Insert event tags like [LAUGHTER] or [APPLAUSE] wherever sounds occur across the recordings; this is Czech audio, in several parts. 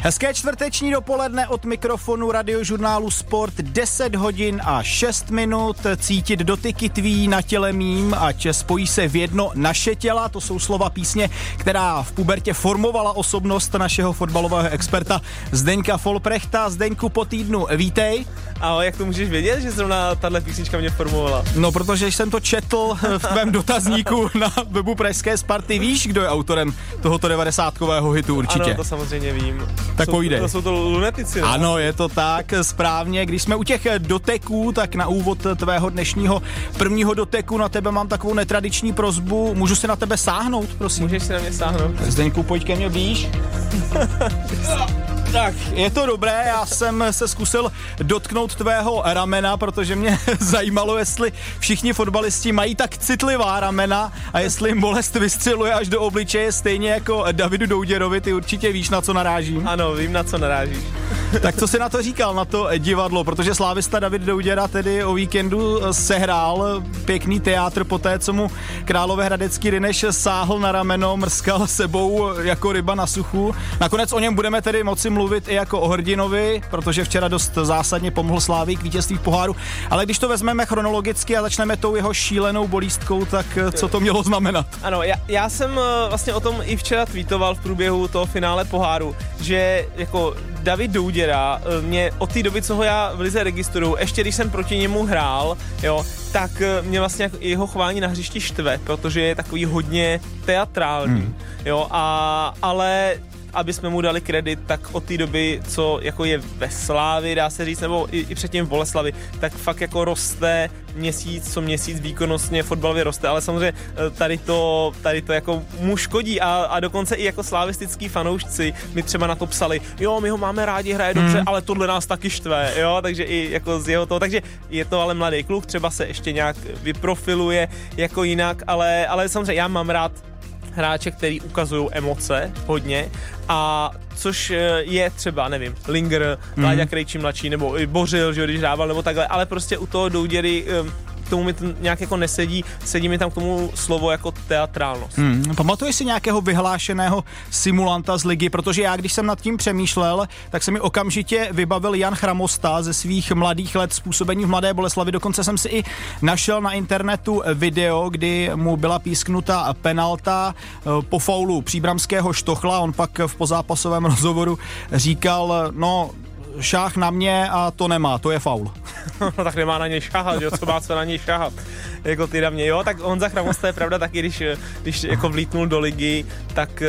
Hezké čtvrteční dopoledne od mikrofonu radiožurnálu Sport 10 hodin a 6 minut. Cítit dotyky tví na těle mým, ať spojí se v jedno naše těla. To jsou slova písně, která v pubertě formovala osobnost našeho fotbalového experta Zdeňka Folprechta. Zdeňku po týdnu, vítej. A jak to můžeš vědět, že zrovna tahle písnička mě formovala? No, protože jsem to četl v tvém dotazníku na webu Pražské Sparty. Víš, kdo je autorem tohoto 90-kového hitu určitě? Ano, to samozřejmě vím. Tak jsou, pojde. To jsou to lunetici, ne? Ano, je to tak, správně. Když jsme u těch doteků, tak na úvod tvého dnešního prvního doteku na tebe mám takovou netradiční prozbu. Můžu si na tebe sáhnout, prosím? Můžeš si na mě sáhnout. Zdeňku, pojď ke mně blíž. [LAUGHS] Tak, je to dobré, já jsem se zkusil dotknout tvého ramena, protože mě [LAUGHS] zajímalo, jestli všichni fotbalisti mají tak citlivá ramena a jestli jim bolest vystřeluje až do obličeje, stejně jako Davidu Douděrovi, ty určitě víš, na co narážím. Ano, vím, na co narážíš. [LAUGHS] Tak co si na to říkal, na to divadlo, protože slávista David Douděra tedy o víkendu sehrál pěkný teátr po té, co mu Královéhradecký Rineš sáhl na rameno, mrskal sebou jako ryba na suchu. Nakonec o něm budeme tedy moci mluvit i jako o hrdinovi, protože včera dost zásadně pomohl Slávy k vítězství v poháru. Ale když to vezmeme chronologicky a začneme tou jeho šílenou bolístkou, tak co to mělo znamenat? Ano, já, já jsem vlastně o tom i včera tweetoval v průběhu toho finále poháru, že jako David Douděra mě od té doby, co ho já v Lize registruju, ještě když jsem proti němu hrál, jo, tak mě vlastně jeho chování na hřišti štve, protože je takový hodně teatrální, hmm. jo, a, ale aby jsme mu dali kredit, tak od té doby, co jako je ve Slávi, dá se říct, nebo i, i předtím v Boleslavi, tak fakt jako roste měsíc co měsíc výkonnostně fotbalově roste, ale samozřejmě tady to, tady to jako mu škodí a, a dokonce i jako slavistický fanoušci mi třeba na to psali, jo, my ho máme rádi, hraje dobře, hmm. ale tohle nás taky štve, jo, takže i jako z jeho toho, takže je to ale mladý kluk, třeba se ještě nějak vyprofiluje jako jinak, ale, ale samozřejmě já mám rád hráče, který ukazují emoce hodně a což je třeba, nevím, Linger, mm. Láďa Krejčí mladší, nebo i Bořil, že když hrával, nebo takhle, ale prostě u toho Douděry tomu mi to nějak jako nesedí, sedí mi tam k tomu slovo jako teatrálnost. Hmm, pamatuješ si nějakého vyhlášeného simulanta z ligy, protože já, když jsem nad tím přemýšlel, tak se mi okamžitě vybavil Jan Chramosta ze svých mladých let způsobení v Mladé Boleslavi. Dokonce jsem si i našel na internetu video, kdy mu byla písknuta penalta po faulu příbramského štochla. On pak v pozápasovém [LAUGHS] rozhovoru říkal, no šách na mě a to nemá, to je faul. [LAUGHS] no tak nemá na něj šahat, jo, co má co na něj šahat, jako ty na mě, jo, tak Honza Chramosta je pravda taky, když, když jako vlítnul do ligy, tak,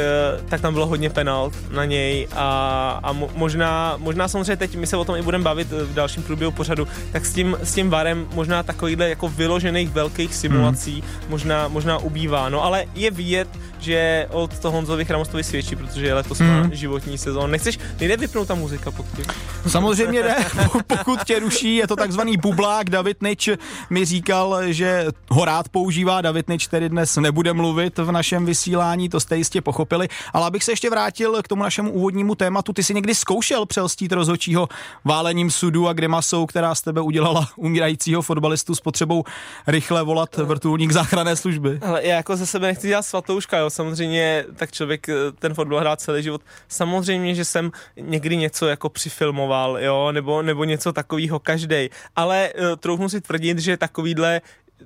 tak tam bylo hodně penalt na něj a, a možná, možná samozřejmě teď my se o tom i budeme bavit v dalším průběhu pořadu, tak s tím, s tím varem možná takovýhle jako vyložených velkých simulací hmm. možná, možná ubývá, no ale je vidět, že od toho Honzovi Chramostovi svědčí, protože je letos má životní sezón. Nechceš, nejde vypnout ta muzika pod tím? Samozřejmě ne, [LAUGHS] pokud tě ruší, je to takzvaný bublák. David Nič mi říkal, že ho rád používá. David Nič tedy dnes nebude mluvit v našem vysílání, to jste jistě pochopili. Ale abych se ještě vrátil k tomu našemu úvodnímu tématu, ty jsi někdy zkoušel přelstít rozhodčího válením sudu a grimasou, která z tebe udělala umírajícího fotbalistu s potřebou rychle volat vrtulník záchranné služby. Ale já jako ze sebe nechci dělat svatouška, jo. Samozřejmě tak člověk ten fotbal hrál celý život. Samozřejmě, že jsem někdy něco jako přifilmoval, jo, nebo, nebo něco takového každý. Ale uh, troufnu si tvrdit, že takovýhle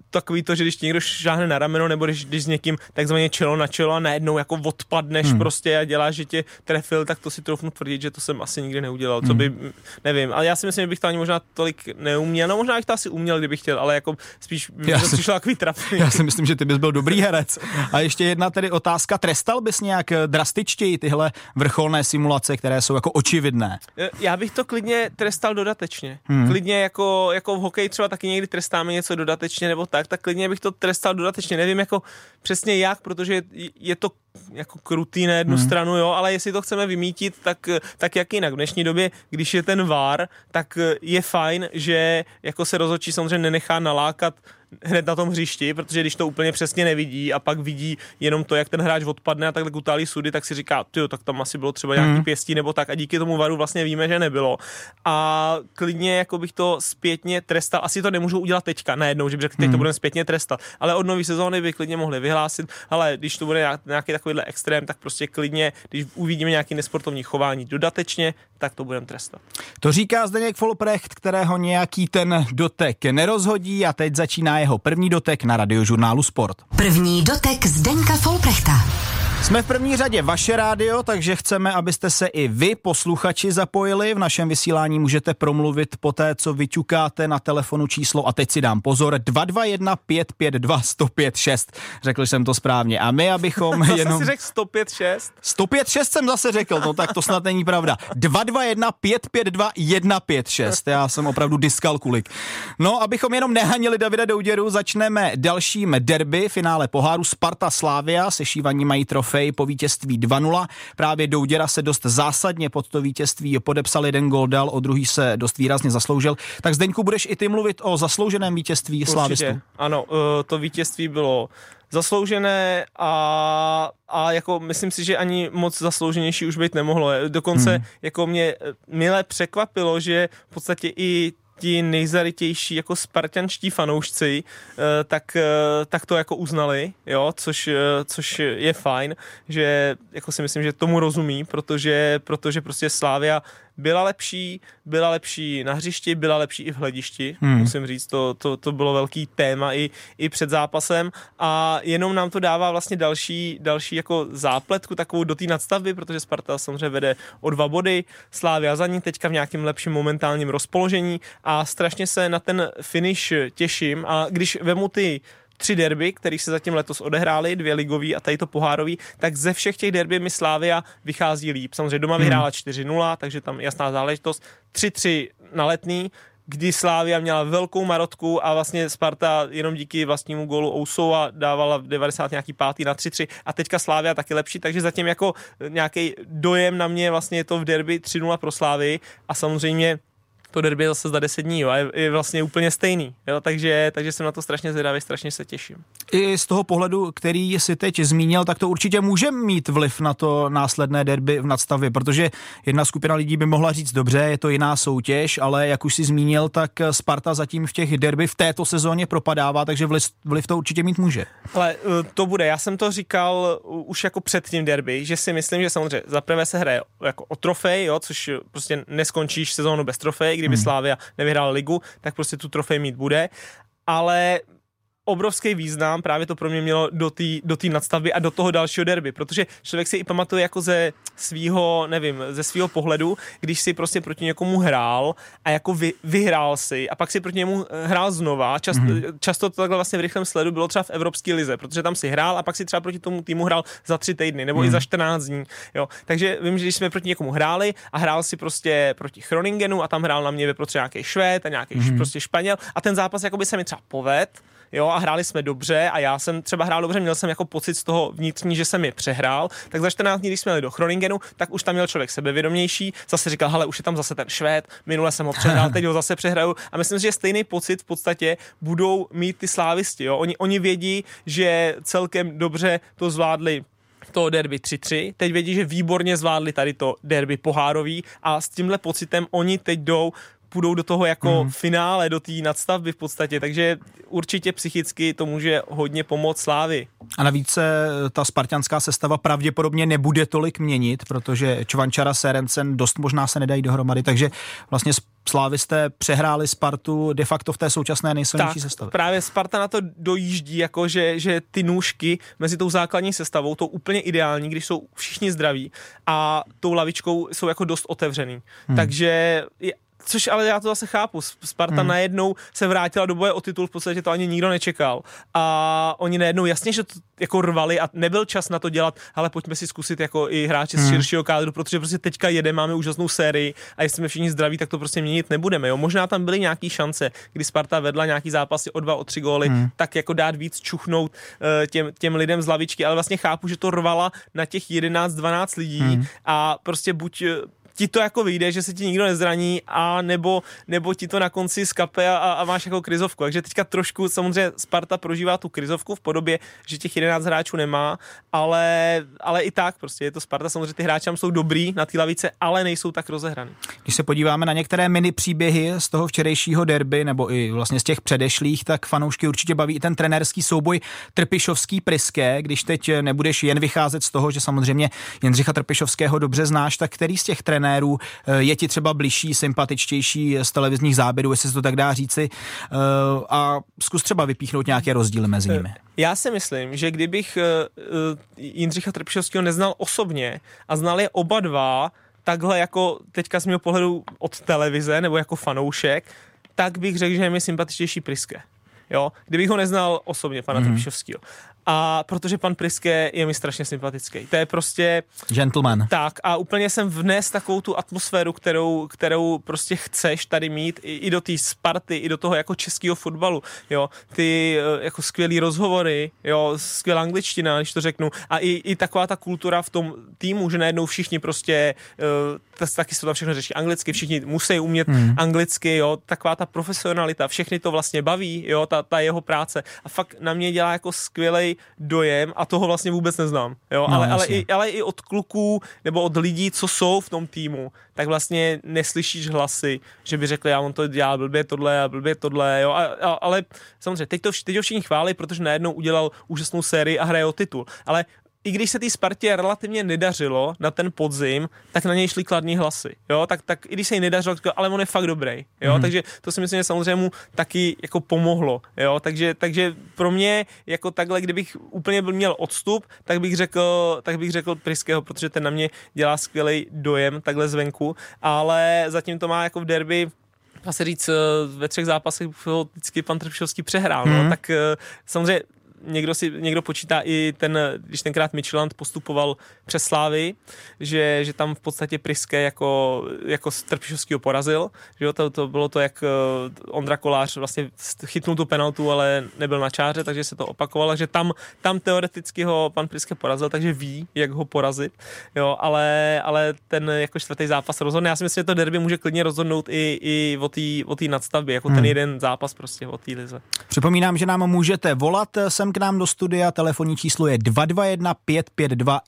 takový to, že když někdo šáhne na rameno, nebo když, když s někým takzvaně čelo na čelo a najednou jako odpadneš hmm. prostě a děláš, že tě trefil, tak to si troufnu tvrdit, že to jsem asi nikdy neudělal. Co by, hmm. nevím, ale já si myslím, že bych to ani možná tolik neuměl. No možná bych to asi uměl, kdybych chtěl, ale jako spíš já si, přišel takový trapný. Já si myslím, že ty bys byl dobrý herec. A ještě jedna tedy otázka, trestal bys nějak drastičtěji tyhle vrcholné simulace, které jsou jako očividné? Já bych to klidně trestal dodatečně. Hmm. Klidně jako, jako v hokeji třeba taky někdy trestáme něco dodatečně nebo tak, tak klidně bych to trestal dodatečně. Nevím jako přesně jak, protože je to jako krutý na jednu hmm. stranu, jo, ale jestli to chceme vymítit, tak, tak jak jinak. V dnešní době, když je ten VAR, tak je fajn, že jako se rozhodčí samozřejmě nenechá nalákat hned na tom hřišti, protože když to úplně přesně nevidí a pak vidí jenom to, jak ten hráč odpadne a takhle kutálí sudy, tak si říká, ty tak tam asi bylo třeba nějaký mm. pěstí nebo tak a díky tomu varu vlastně víme, že nebylo. A klidně jako bych to zpětně trestal, asi to nemůžu udělat teďka, najednou, že bych řekl, teď to mhm. budeme zpětně trestat, ale od nové sezóny by klidně mohli vyhlásit, ale když to bude nějaký takovýhle extrém, tak prostě klidně, když uvidíme nějaký nesportovní chování dodatečně, tak to budeme trestat. To říká Zdeněk Folprecht, kterého nějaký ten dotek nerozhodí a teď začíná jeho první dotek na radiožurnálu Sport. První dotek Zdenka Folprechta. Jsme v první řadě vaše rádio, takže chceme, abyste se i vy, posluchači, zapojili. V našem vysílání můžete promluvit po té, co vyťukáte na telefonu číslo, a teď si dám pozor, 221 552 1056. Řekl jsem to správně. A my, abychom [LAUGHS] zase jenom... si řekl 1056? 1056 jsem zase řekl, no tak to snad není pravda. 221 552 156. Já jsem opravdu diskalkulik. No, abychom jenom nehanili Davida Douděru, začneme dalším derby, finále poháru Sparta Slávia. Sešívaní mají trofej trofej po vítězství 2-0. Právě Douděra se dost zásadně pod to vítězství podepsal, jeden gol dal, o druhý se dost výrazně zasloužil. Tak Zdeňku, budeš i ty mluvit o zaslouženém vítězství Slávistu? Ano, eh, to vítězství bylo zasloužené a, a jako myslím si, že ani moc zaslouženější už být nemohlo. Dokonce hmm. jako mě milé překvapilo, že v podstatě i ti nejzaritější jako spartanští fanoušci, eh, tak, eh, tak to jako uznali, jo, což, eh, což je fajn, že jako si myslím, že tomu rozumí, protože, protože prostě Slávia byla lepší, byla lepší na hřišti, byla lepší i v hledišti, hmm. musím říct, to, to, to bylo velký téma i, i před zápasem. A jenom nám to dává vlastně další, další jako zápletku takovou do té nadstavby, protože Sparta samozřejmě vede o dva body, Slávia za ní teďka v nějakém lepším momentálním rozpoložení a strašně se na ten finish těším. A když vemu ty tři derby, které se zatím letos odehrály, dvě ligový a tady to pohárový, tak ze všech těch derby mi Slávia vychází líp. Samozřejmě doma hmm. vyhrála 4-0, takže tam jasná záležitost. 3-3 na letný, kdy Slávia měla velkou marotku a vlastně Sparta jenom díky vlastnímu gólu Ousova dávala v 90 nějaký pátý na 3-3 a teďka Slávia taky lepší, takže zatím jako nějaký dojem na mě vlastně je to v derby 3-0 pro Slávy a samozřejmě to derby zase za 10 dní jo, a je, je vlastně úplně stejný, jo, takže, takže jsem na to strašně zvědavý, strašně se těším. I z toho pohledu, který si teď zmínil, tak to určitě může mít vliv na to následné derby v nadstavě, protože jedna skupina lidí by mohla říct, dobře, je to jiná soutěž, ale jak už si zmínil, tak Sparta zatím v těch derby v této sezóně propadává, takže vliv, vliv to určitě mít může. Ale eh, to bude, já jsem to říkal už jako před tím derby, že si myslím, že samozřejmě za prvé se hraje jako o trofej, jo, což prostě neskončíš sezónu bez trofej, kdyby hmm. Slávia nevyhrála ligu, tak prostě tu trofej mít bude. Ale obrovský význam, právě to pro mě mělo do té do tý nadstavby a do toho dalšího derby, protože člověk si i pamatuje jako ze svého, nevím, ze svého pohledu, když si prostě proti někomu hrál a jako vy, vyhrál si a pak si proti němu eh, hrál znova. Čast, mm-hmm. Často to takhle vlastně v rychlém sledu bylo třeba v Evropské lize, protože tam si hrál a pak si třeba proti tomu týmu hrál za tři týdny nebo mm-hmm. i za 14 dní. Jo. Takže vím, že když jsme proti někomu hráli a hrál si prostě proti Chroningenu a tam hrál na mě ve nějaký Švéd a nějaký mm-hmm. prostě Španěl a ten zápas jako by se mi třeba poved, jo, a hráli jsme dobře a já jsem třeba hrál dobře, měl jsem jako pocit z toho vnitřní, že jsem je přehrál, tak za 14 dní, když jsme jeli do Chroningenu, tak už tam měl člověk sebevědomější, zase říkal, hele, už je tam zase ten Švéd, minule jsem ho přehrál, teď ho zase přehraju a myslím že stejný pocit v podstatě budou mít ty slávisti, jo. Oni, oni vědí, že celkem dobře to zvládli to derby 3-3, teď vědí, že výborně zvládli tady to derby pohárový a s tímhle pocitem oni teď jdou půjdou do toho jako mm. finále, do té nadstavby v podstatě, takže určitě psychicky to může hodně pomoct Slávy. A navíc se ta spartianská sestava pravděpodobně nebude tolik měnit, protože Čvančara, Serencen dost možná se nedají dohromady, takže vlastně Slávisté přehráli Spartu de facto v té současné nejsilnější sestavě. Právě Sparta na to dojíždí, jako že, že ty nůžky mezi tou základní sestavou, to úplně ideální, když jsou všichni zdraví a tou lavičkou jsou jako dost otevřený. Hmm. Takže Což ale já to zase chápu. Sparta hmm. najednou se vrátila do boje o titul, v podstatě to ani nikdo nečekal. A oni najednou jasně, že to jako rvali a nebyl čas na to dělat, ale pojďme si zkusit jako i hráči hmm. z širšího kádru, protože prostě teďka jede, máme úžasnou sérii a jestli jsme všichni zdraví, tak to prostě měnit nebudeme. Jo? Možná tam byly nějaké šance, kdy Sparta vedla nějaký zápasy o dva, o tři góly, hmm. tak jako dát víc čuchnout uh, těm, těm lidem z lavičky, ale vlastně chápu, že to rvala na těch 11-12 lidí hmm. a prostě buď ti to jako vyjde, že se ti nikdo nezraní a nebo, nebo ti to na konci skape a, a máš jako krizovku. Takže teďka trošku samozřejmě Sparta prožívá tu krizovku v podobě, že těch 11 hráčů nemá, ale, ale i tak prostě je to Sparta. Samozřejmě ty hráči tam jsou dobrý na té lavice, ale nejsou tak rozehraný. Když se podíváme na některé mini příběhy z toho včerejšího derby nebo i vlastně z těch předešlých, tak fanoušky určitě baví i ten trenérský souboj Trpišovský Priské, když teď nebudeš jen vycházet z toho, že samozřejmě Jindřicha Trpišovského dobře znáš, tak který z těch trenérů eh, je ti třeba bližší, sympatičtější z televizních záběrů, jestli se to tak dá říci, eh, a zkus třeba vypíchnout nějaké rozdíly mezi nimi. Eh, já si myslím, že kdybych Jindřicha Trpišovského neznal osobně a znal je oba dva, takhle jako teďka z mého pohledu od televize nebo jako fanoušek, tak bych řekl, že je mi sympatičtější Priske. Jo, kdybych ho neznal osobně, pana mm-hmm. Trpišovského. A protože pan Priske je mi strašně sympatický. To je prostě... Gentleman. Tak a úplně jsem vnes takovou tu atmosféru, kterou, kterou prostě chceš tady mít i, i do té Sparty, i do toho jako českého fotbalu, jo. Ty eh, jako skvělý rozhovory, jo, skvělá angličtina, když to řeknu. A i, i taková ta kultura v tom týmu, že najednou všichni prostě, uh, taky se to tam všechno řeší anglicky, všichni musí umět hmm. anglicky, jo. Taková ta profesionalita, všechny to vlastně baví, jo, ta, ta jeho práce. A fakt na mě dělá jako dojem a toho vlastně vůbec neznám. Jo? No, ale, ale, i, ale i od kluků nebo od lidí, co jsou v tom týmu, tak vlastně neslyšíš hlasy, že by řekli, já on to dělá blbě tohle a blbě tohle, jo? A, a, ale samozřejmě, teď, to, teď ho všichni chválí, protože najednou udělal úžasnou sérii a hraje o titul. Ale i když se té Spartě relativně nedařilo na ten podzim, tak na něj šly kladní hlasy, jo, tak, tak i když se jí nedařilo, ale on je fakt dobrý, jo, mm. takže to si myslím, že samozřejmě mu taky jako pomohlo, jo, takže, takže pro mě jako takhle, kdybych úplně byl měl odstup, tak bych řekl, tak bych řekl Priského, protože ten na mě dělá skvělý dojem takhle zvenku, ale zatím to má jako v derby dá se říct, ve třech zápasech vždycky pan Trpšovský přehrál, mm. no, mhm. tak samozřejmě někdo, si, někdo počítá i ten, když tenkrát Michelin postupoval přes Slávy, že, že tam v podstatě Priske jako, jako Trpišovského porazil, že jo, to, to bylo to, jak eh, Ondra Kolář vlastně chytnul tu penaltu, ale nebyl na čáře, takže se to opakovalo, že tam, tam teoreticky ho pan Priske porazil, takže ví, jak ho porazit, jo, ale, ale ten jako čtvrtý zápas rozhodne. Já si myslím, že to derby může klidně rozhodnout i, i o té nadstavbě, jako hmm. ten jeden zápas prostě o té lize. Připomínám, že nám můžete volat sem k nám do studia. Telefonní číslo je 221 552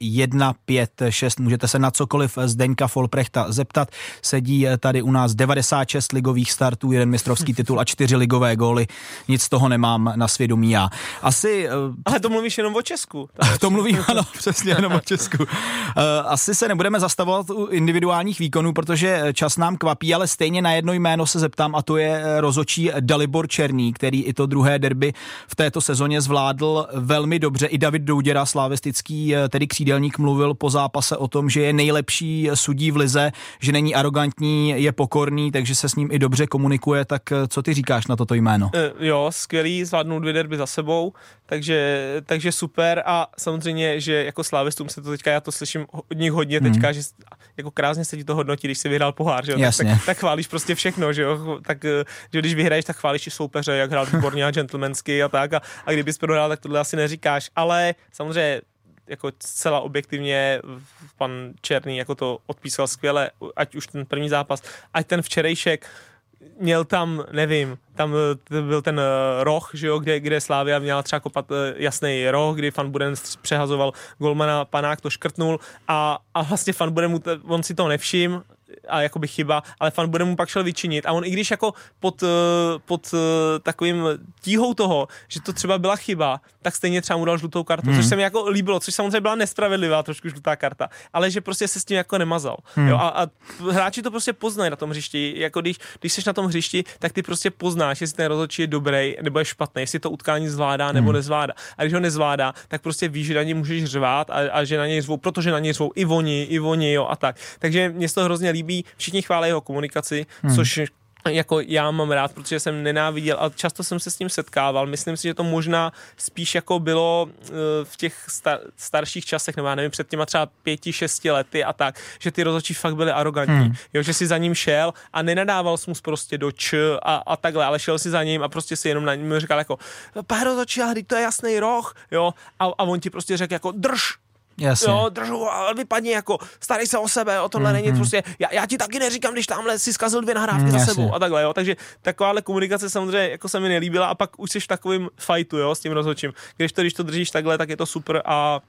156. Můžete se na cokoliv Zdeňka Folprechta zeptat. Sedí tady u nás 96 ligových startů, jeden mistrovský titul a čtyři ligové góly. Nic z toho nemám na svědomí já. Asi... Eh, Ale to mluvíš jenom o Česku. [LAUGHS] to mluvím, ano, přesně jenom o Česku. Eh, asi se nebudeme zastavovat u individuálních výkonů, protože čas nám kvapí, ale stejně na jedno jméno se zeptám a to je rozočí Dalibor Černý, který i to druhé derby v této sezóně zvládl zvládl velmi dobře. I David Douděra, slávistický eh, tedy křídelník, mluvil po zápase o tom, že je nejlepší sudí v lize, že není arrogantní, je pokorný, takže se s ním i dobře komunikuje. Tak eh, co ty říkáš na toto jméno? Uh, jo, skvělý, zvládnul dvě derby za sebou, takže, takže super a samozřejmě, že jako slávistům se to teďka, já to slyším od nich hodně hmm. teďka, že jako krásně se ti to hodnotí, když si vyhrál pohár, že jo? Jasně. Tak, tak, tak, chválíš prostě všechno, že jo? Tak, že když vyhraješ, tak chválíš i soupeře, jak hrál výborně a gentlemansky a tak a, a kdybys prohrál, tak tohle asi neříkáš, ale samozřejmě jako zcela objektivně pan Černý jako to odpísal skvěle, ať už ten první zápas, ať ten včerejšek, měl tam, nevím, tam eh, byl ten eh, roh, že jo, kde, kde Slávia měla třeba kopat eh, jasný roh, kdy Fan Buden přehazoval golmana, panák to škrtnul a, a vlastně Fan Buden mu, on si to nevšim, a jakoby chyba, ale fan bude mu pak šel vyčinit a on i když jako pod, eh, pod eh, takovým tíhou toho, že to třeba byla chyba, tak stejně třeba mu dal žlutou kartu, hmm. což se mi jako líbilo, což samozřejmě byla nespravedlivá trošku žlutá karta, ale že prostě se s tím jako nemazal. Hmm. Jo, a, a, hráči to prostě poznají na tom hřišti, jako když, když jsi na tom hřišti, tak ty prostě poznáš, jestli ten rozhodčí je dobrý nebo je špatný, jestli to utkání zvládá nebo hmm. nezvládá. A když ho nezvládá, tak prostě víš, že na něj můžeš řvát a, a že na něj řvou, protože na něj řvou i oni, i oni, jo, a tak. Takže mě to hrozně líbí, všichni chválí jeho komunikaci, hmm. což jako já mám rád, protože jsem nenáviděl a často jsem se s tím setkával. Myslím si, že to možná spíš jako bylo eh, v těch star- starších časech, nebo já nevím, před těma třeba pěti, šesti lety a tak, že ty rozhodčí fakt byly arrogantní. Hmm. Jo, že si za ním šel a nenadával jsi mu prostě do č a, a takhle, ale šel si za ním a prostě si jenom na něm říkal jako, pár rozhodčí, ale to je jasný roh, jo, a, a on ti prostě řekl jako drž, Jasně. Jo, držu vypadni jako, starej se o sebe, o tohle mm-hmm. není prostě, já, já, ti taky neříkám, když tamhle si zkazil dvě nahrávky mm, za jasně. sebou a takhle, jo. Takže takováhle komunikace samozřejmě jako se mi nelíbila a pak už jsi v takovém fightu, jo, s tím rozhodčím. Když to, když to držíš takhle, tak je to super a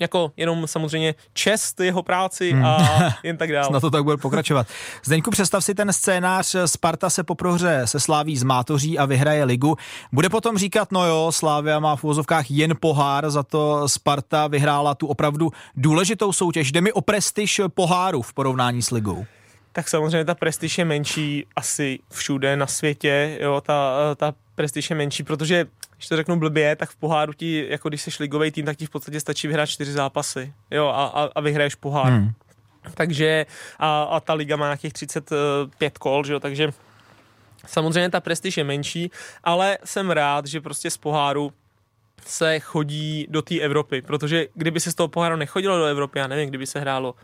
jako jenom samozřejmě čest jeho práci Hmm. a [LAUGHS] jen tak dál. Na to tak bude pokračovat. Zdeňku, představ si ten scénář, Sparta se po prohře se sláví z Mátoří a vyhraje ligu. Bude potom říkat, no jo, Slávia má v úvozovkách jen pohár, za to Sparta vyhrála tu opravdu důležitou soutěž. Jde mi o prestiž poháru v porovnání s ligou. tak samozřejmě ta prestiž je menší asi všude na světě, jo, ta, ta prestiž je menší, protože když to řeknu blbě, tak v poháru ti, jako když jsi ligový tým, tak ti v podstatě stačí vyhrát čtyři zápasy, jo, a, a, a vyhraješ pohár. Hmm. Takže a, a ta liga má nějakých 35 kol, že jo, takže samozřejmě ta prestiž je menší, ale jsem rád, že prostě z poháru se chodí do té Evropy, protože kdyby se z toho poháru nechodilo do Evropy, já nevím, kdyby se hrálo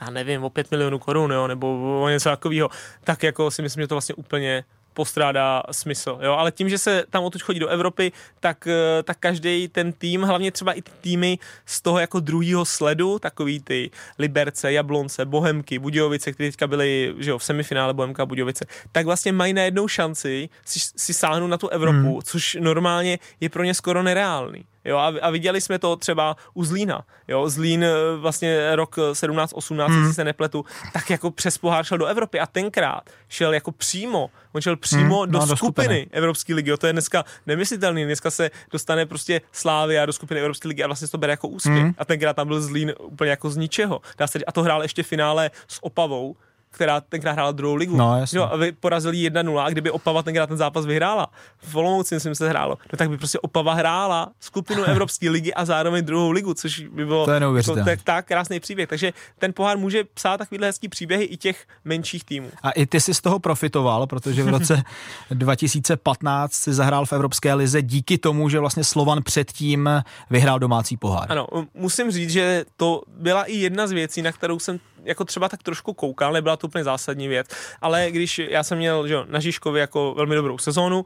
já nevím, o 5 milionů korun, jo, nebo o něco takového, tak jako si myslím, že to vlastně úplně postrádá smysl, jo, ale tím, že se tam odtud chodí do Evropy, tak, eh, tak každý ten tým, hlavně třeba i ty týmy z toho jako druhého sledu, takový ty Liberce, Jablonce, Bohemky, Budějovice, které teďka byly, že jo, v semifinále Bohemka a Budějovice, tak vlastně mají najednou šanci si, si sáhnout na tu Evropu, hmm. což normálně je pro ně skoro nereálný. Jo, a, a viděli jsme to třeba u Zlína. Jo, Zlín eh, vlastně rok 17-18, hmm. se nepletu, tak jako přes pohár šel do Evropy a tenkrát šel jako přímo, on šel přímo Hmm, do, no, do skupiny, skupiny. Evropské ligy. Jo, to je dneska nemyslitelný. Dneska se dostane prostě Slávia do skupiny Evropské ligy a vlastně se to bere jako úspěch. Hmm. A tenkrát tam byl Zlín úplně jako z ničeho. Dá se, a to hrál ještě finále s Opavou, která tenkrát hrála druhou ligu. No, jasně. jo, a vy porazili 1-0 a kdyby Opava tenkrát ten zápas vyhrála, v Olomouci myslím se hrálo, no tak by prostě Opava hrála skupinu [LAUGHS] Evropské ligy a zároveň druhou ligu, což by bylo To je neuvěřitelné. tak, tak krásný příběh. Takže ten pohár může psát takovýhle hezký příběhy i těch menších týmů. A i ty jsi z toho profitoval, protože v roce [LAUGHS] 2015 si zahrál v Evropské lize díky tomu, že vlastně Slovan předtím vyhrál domácí pohár. Ano, musím říct, že to byla i jedna z věcí, na kterou jsem jako třeba tak trošku koukal, nebyla to úplně zásadní věc, ale když já jsem měl že na Žižkově jako velmi dobrou sezónu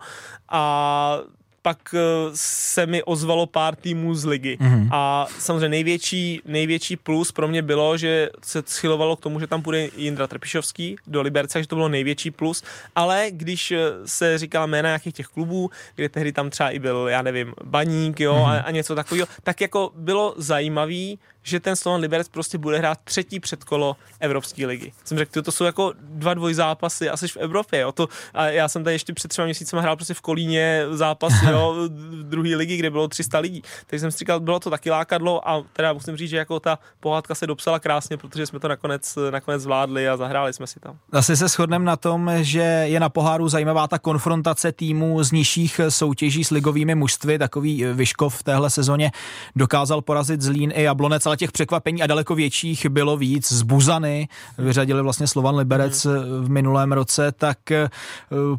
a pak eh, se mi ozvalo pár týmů z ligy. Mm-hmm. A samozřejmě největší, největší plus pro mě bylo, že se schylovalo k tomu, že tam půjde Jindra Trpišovský do Liberce, že to bylo největší plus. Ale když eh, se říkala jména nějakých těch klubů, kde tehdy tam třeba i byl, já nevím, Baník, jo, mm-hmm. a, a něco takového, tak jako bylo zajímavý, že ten Slovan Liberec prostě bude hrát třetí předkolo Evropské ligy. Jsem řekl, to jsou jako dva dvojzápasy asi v Evropě. Jo. To, a já jsem tady ještě před třema měsícema hrál prostě v Kolíně zápas jo, [LAUGHS] druhé ligy, kde bylo 300 lidí. Takže jsem si říkal, bylo to taky lákadlo a teda musím říct, že jako ta pohádka se dopsala krásně, protože jsme to nakonec, nakonec zvládli a zahráli jsme si tam. Asi se shodneme na tom, že je na poháru zajímavá ta konfrontace týmů z nižších soutěží s ligovými mužstvy. Takový Vyškov v téhle sezóně dokázal porazit Zlín i Jablonec, ale těch překvapení a daleko větších bylo víc. Z Buzany vyřadili vlastně Slovan Liberec v minulém roce, tak eh,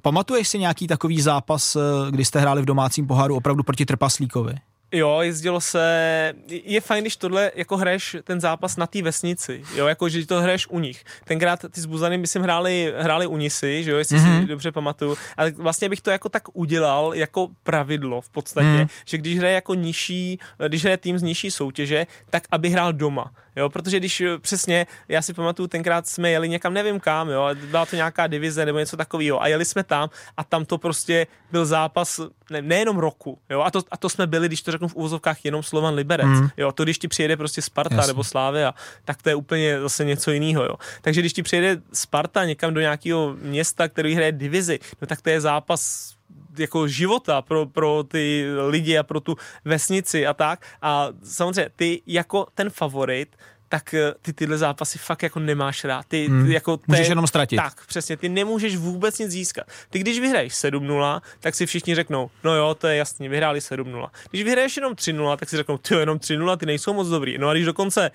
pamatuješ si nějaký takový zápas, eh, kdy jste hráli v domácím poháru opravdu proti Trpaslíkovi? Jo, jezdilo se, je fajn, když tohle jako hraješ ten zápas na té vesnici, jo, jako že to hraješ u nich. Tenkrát ty s Buzany, myslím, hráli, hráli u Nisy, že jo, jestli mm-hmm. si dobře pamatuju, ale vlastně bych to jako tak udělal jako pravidlo v podstatě, mm. že když hraje jako nižší, když hraje tým z nižší soutěže, tak aby hrál doma. Jo, protože když přesně, já si pamatuju, tenkrát jsme jeli někam, nevím kam, jo, byla to nějaká divize nebo něco takového a jeli jsme tam a tam to prostě byl zápas ne, nejenom roku, jo, a to, a to jsme byli, když to řeknu v úvozovkách, jenom Slovan Liberec, mm. jo, to když ti přijede prostě Sparta Jasně. nebo Slávia, tak to je úplně zase něco jiného, jo. Takže když ti přijede Sparta někam do nějakého města, který hraje divizi, no tak to je zápas jako života pro, pro ty lidi a pro tu vesnici a tak. A samozřejmě ty jako ten favorit tak ty tyhle zápasy fakt jako nemáš rád. Ty, Hmm. ty jako Můžeš te, jenom ztratit. Tak, přesně, ty nemůžeš vůbec nic získat. Ty když vyhraješ 7-0, tak si všichni řeknou, no jo, to je jasný, vyhráli 7-0. Když vyhraješ jenom 3-0, tak si řeknou, ty jo, jenom 3-0, ty nejsou moc dobrý. No a když dokonce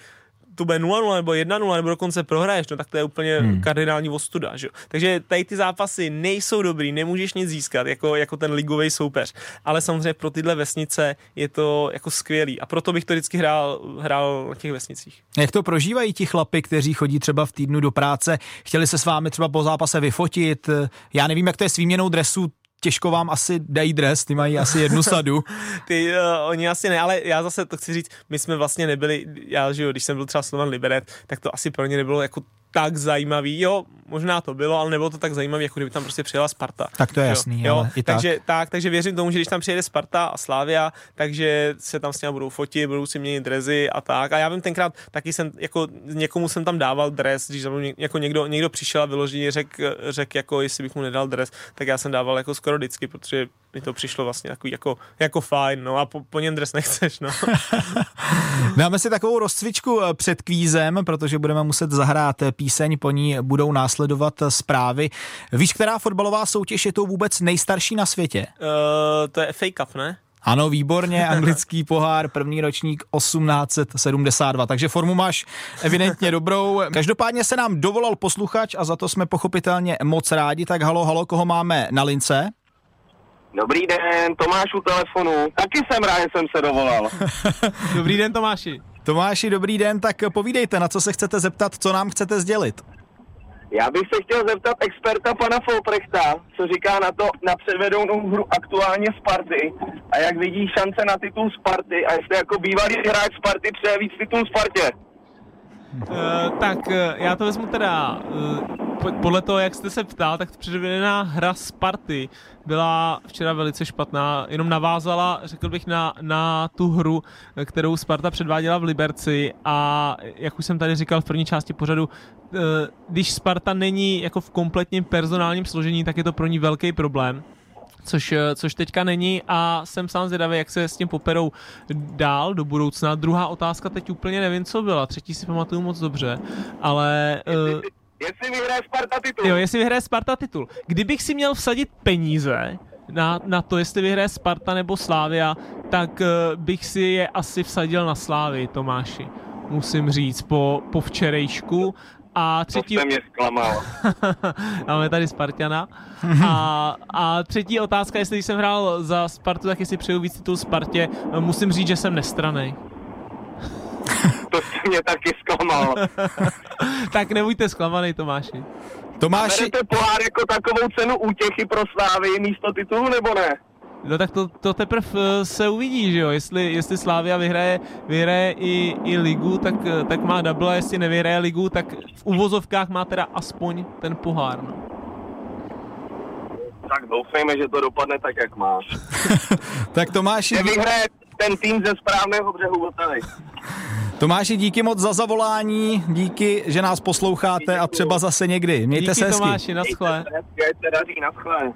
to bude 0-0 nebo 1-0 nebo dokonce prohraješ, no tak to je úplně hmm. kardinální ostuda, že jo. Takže tady ty zápasy nejsou dobrý, nemůžeš nic získat jako, jako ten ligový soupeř, ale samozřejmě pro tyhle vesnice je to jako skvělý a proto bych to vždycky hrál, hrál na těch vesnicích. Jak to prožívají ti chlapi, kteří chodí třeba v týdnu do práce, chtěli se s vámi třeba po zápase vyfotit, já nevím, jak to je s výměnou dresu, těžko vám asi dají dres, ty mají asi jednu sadu. [LAUGHS] ty, uh, oni asi ne, ale já zase to chci říct, my jsme vlastně nebyli, já že jo, když jsem byl třeba Slovan Liberec, tak to asi pro ně nebylo jako tak zajímavý. Jo, možná to bylo, ale nebylo to tak zajímavé, jako kdyby tam prostě přijela Sparta. Tak to je jasný, jo, ale i takže, tak. tak. Takže věřím tomu, že když tam přijede Sparta a Slávia, takže se tam s ním budou fotit, budou si měnit drezy a tak. A já vím tenkrát, taky jsem, jako někomu jsem tam dával dres, když mnou jako někdo, někdo přišel a vyloženě řek, řek, jako jestli bych mu nedal dres, tak já jsem dával jako skoro vždycky, protože mi to přišlo vlastně takový jako, jako fajn, no a po, po něm dres nechceš, no. [LAUGHS] Dáme si takovou rozcvičku eh, před kvízem, protože budeme muset zahrát eh, píseň, po ní budou následovat eh, zprávy. Víš, která fotbalová soutěž je to vůbec nejstarší na světě? Uh, to je FA Cup, ne? Ano, výborně, [LAUGHS] anglický pohár, první ročník 1872, takže formu máš evidentně [LAUGHS] dobrou. Každopádně se nám dovolal posluchač a za to jsme pochopitelně moc rádi, tak halo, halo, koho máme na lince? Dobrý den, Tomáš u telefonu. Taky jsem rád, že jsem se dovolal. [LAUGHS] Dobrý den, Tomáši. Tomáši, dobrý den, tak povídejte, na co se chcete zeptat, co nám chcete sdělit. Já bych se chtěl zeptat experta pana Folprechta, co říká na to na předvedenou hru aktuálně Sparty a jak vidí šance na titul Sparty a jestli jako bývalý hráč Sparty přeje víc titul Spartě. Uh, tak uh, já to vezmu teda uh, podle toho, jak jste se ptal, tak předvedená hra Sparty byla včera velice špatná, jenom navázala, řekl bych, na, na tu hru, kterou Sparta předváděla v Liberci. A jak už jsem tady říkal v první části pořadu, když Sparta není jako v kompletním personálním složení, tak je to pro ní velký problém což, což teďka není a jsem sám zvědavý, jak se s tím poperou dál do budoucna. Druhá otázka teď úplně nevím, co byla, třetí si pamatuju moc dobře, ale... Jestli, uh, jestli vyhraje Sparta titul. Jo, jestli vyhraje Sparta titul. Kdybych si měl vsadit peníze na, na to, jestli vyhraje Sparta nebo Slávia, tak uh, bych si je asi vsadil na Slávy, Tomáši musím říct, po, po včerejšku a třetí... To jste mě zklamal. [LAUGHS] Máme tady Spartana. A, a třetí otázka, jestli jsem hrál za Spartu, tak jestli přeju víc titul Spartě, musím říct, že jsem nestranej. [LAUGHS] to jste mě taky zklamal. [LAUGHS] tak nebuďte zklamaný, Tomáši. Tomáši... A berete pohár jako takovou cenu útěchy pro Slávy místo titulu, nebo ne? No tak to, to teprve se uvidí, že jo, jestli, jestli Slávia vyhraje, vyhraje i, i ligu, tak, tak má double a jestli nevyhraje ligu, tak v uvozovkách má teda aspoň ten pohár, no. Tak doufejme, že to dopadne tak, jak má. [LAUGHS] tak Tomáši... Že vyhraje ten tým ze správného břehu Vltavy. Tomáši, díky moc za zavolání, díky, že nás posloucháte a třeba zase někdy. Mějte díky se hezky. Tomáši, naschle. Mějte se daří, naschle.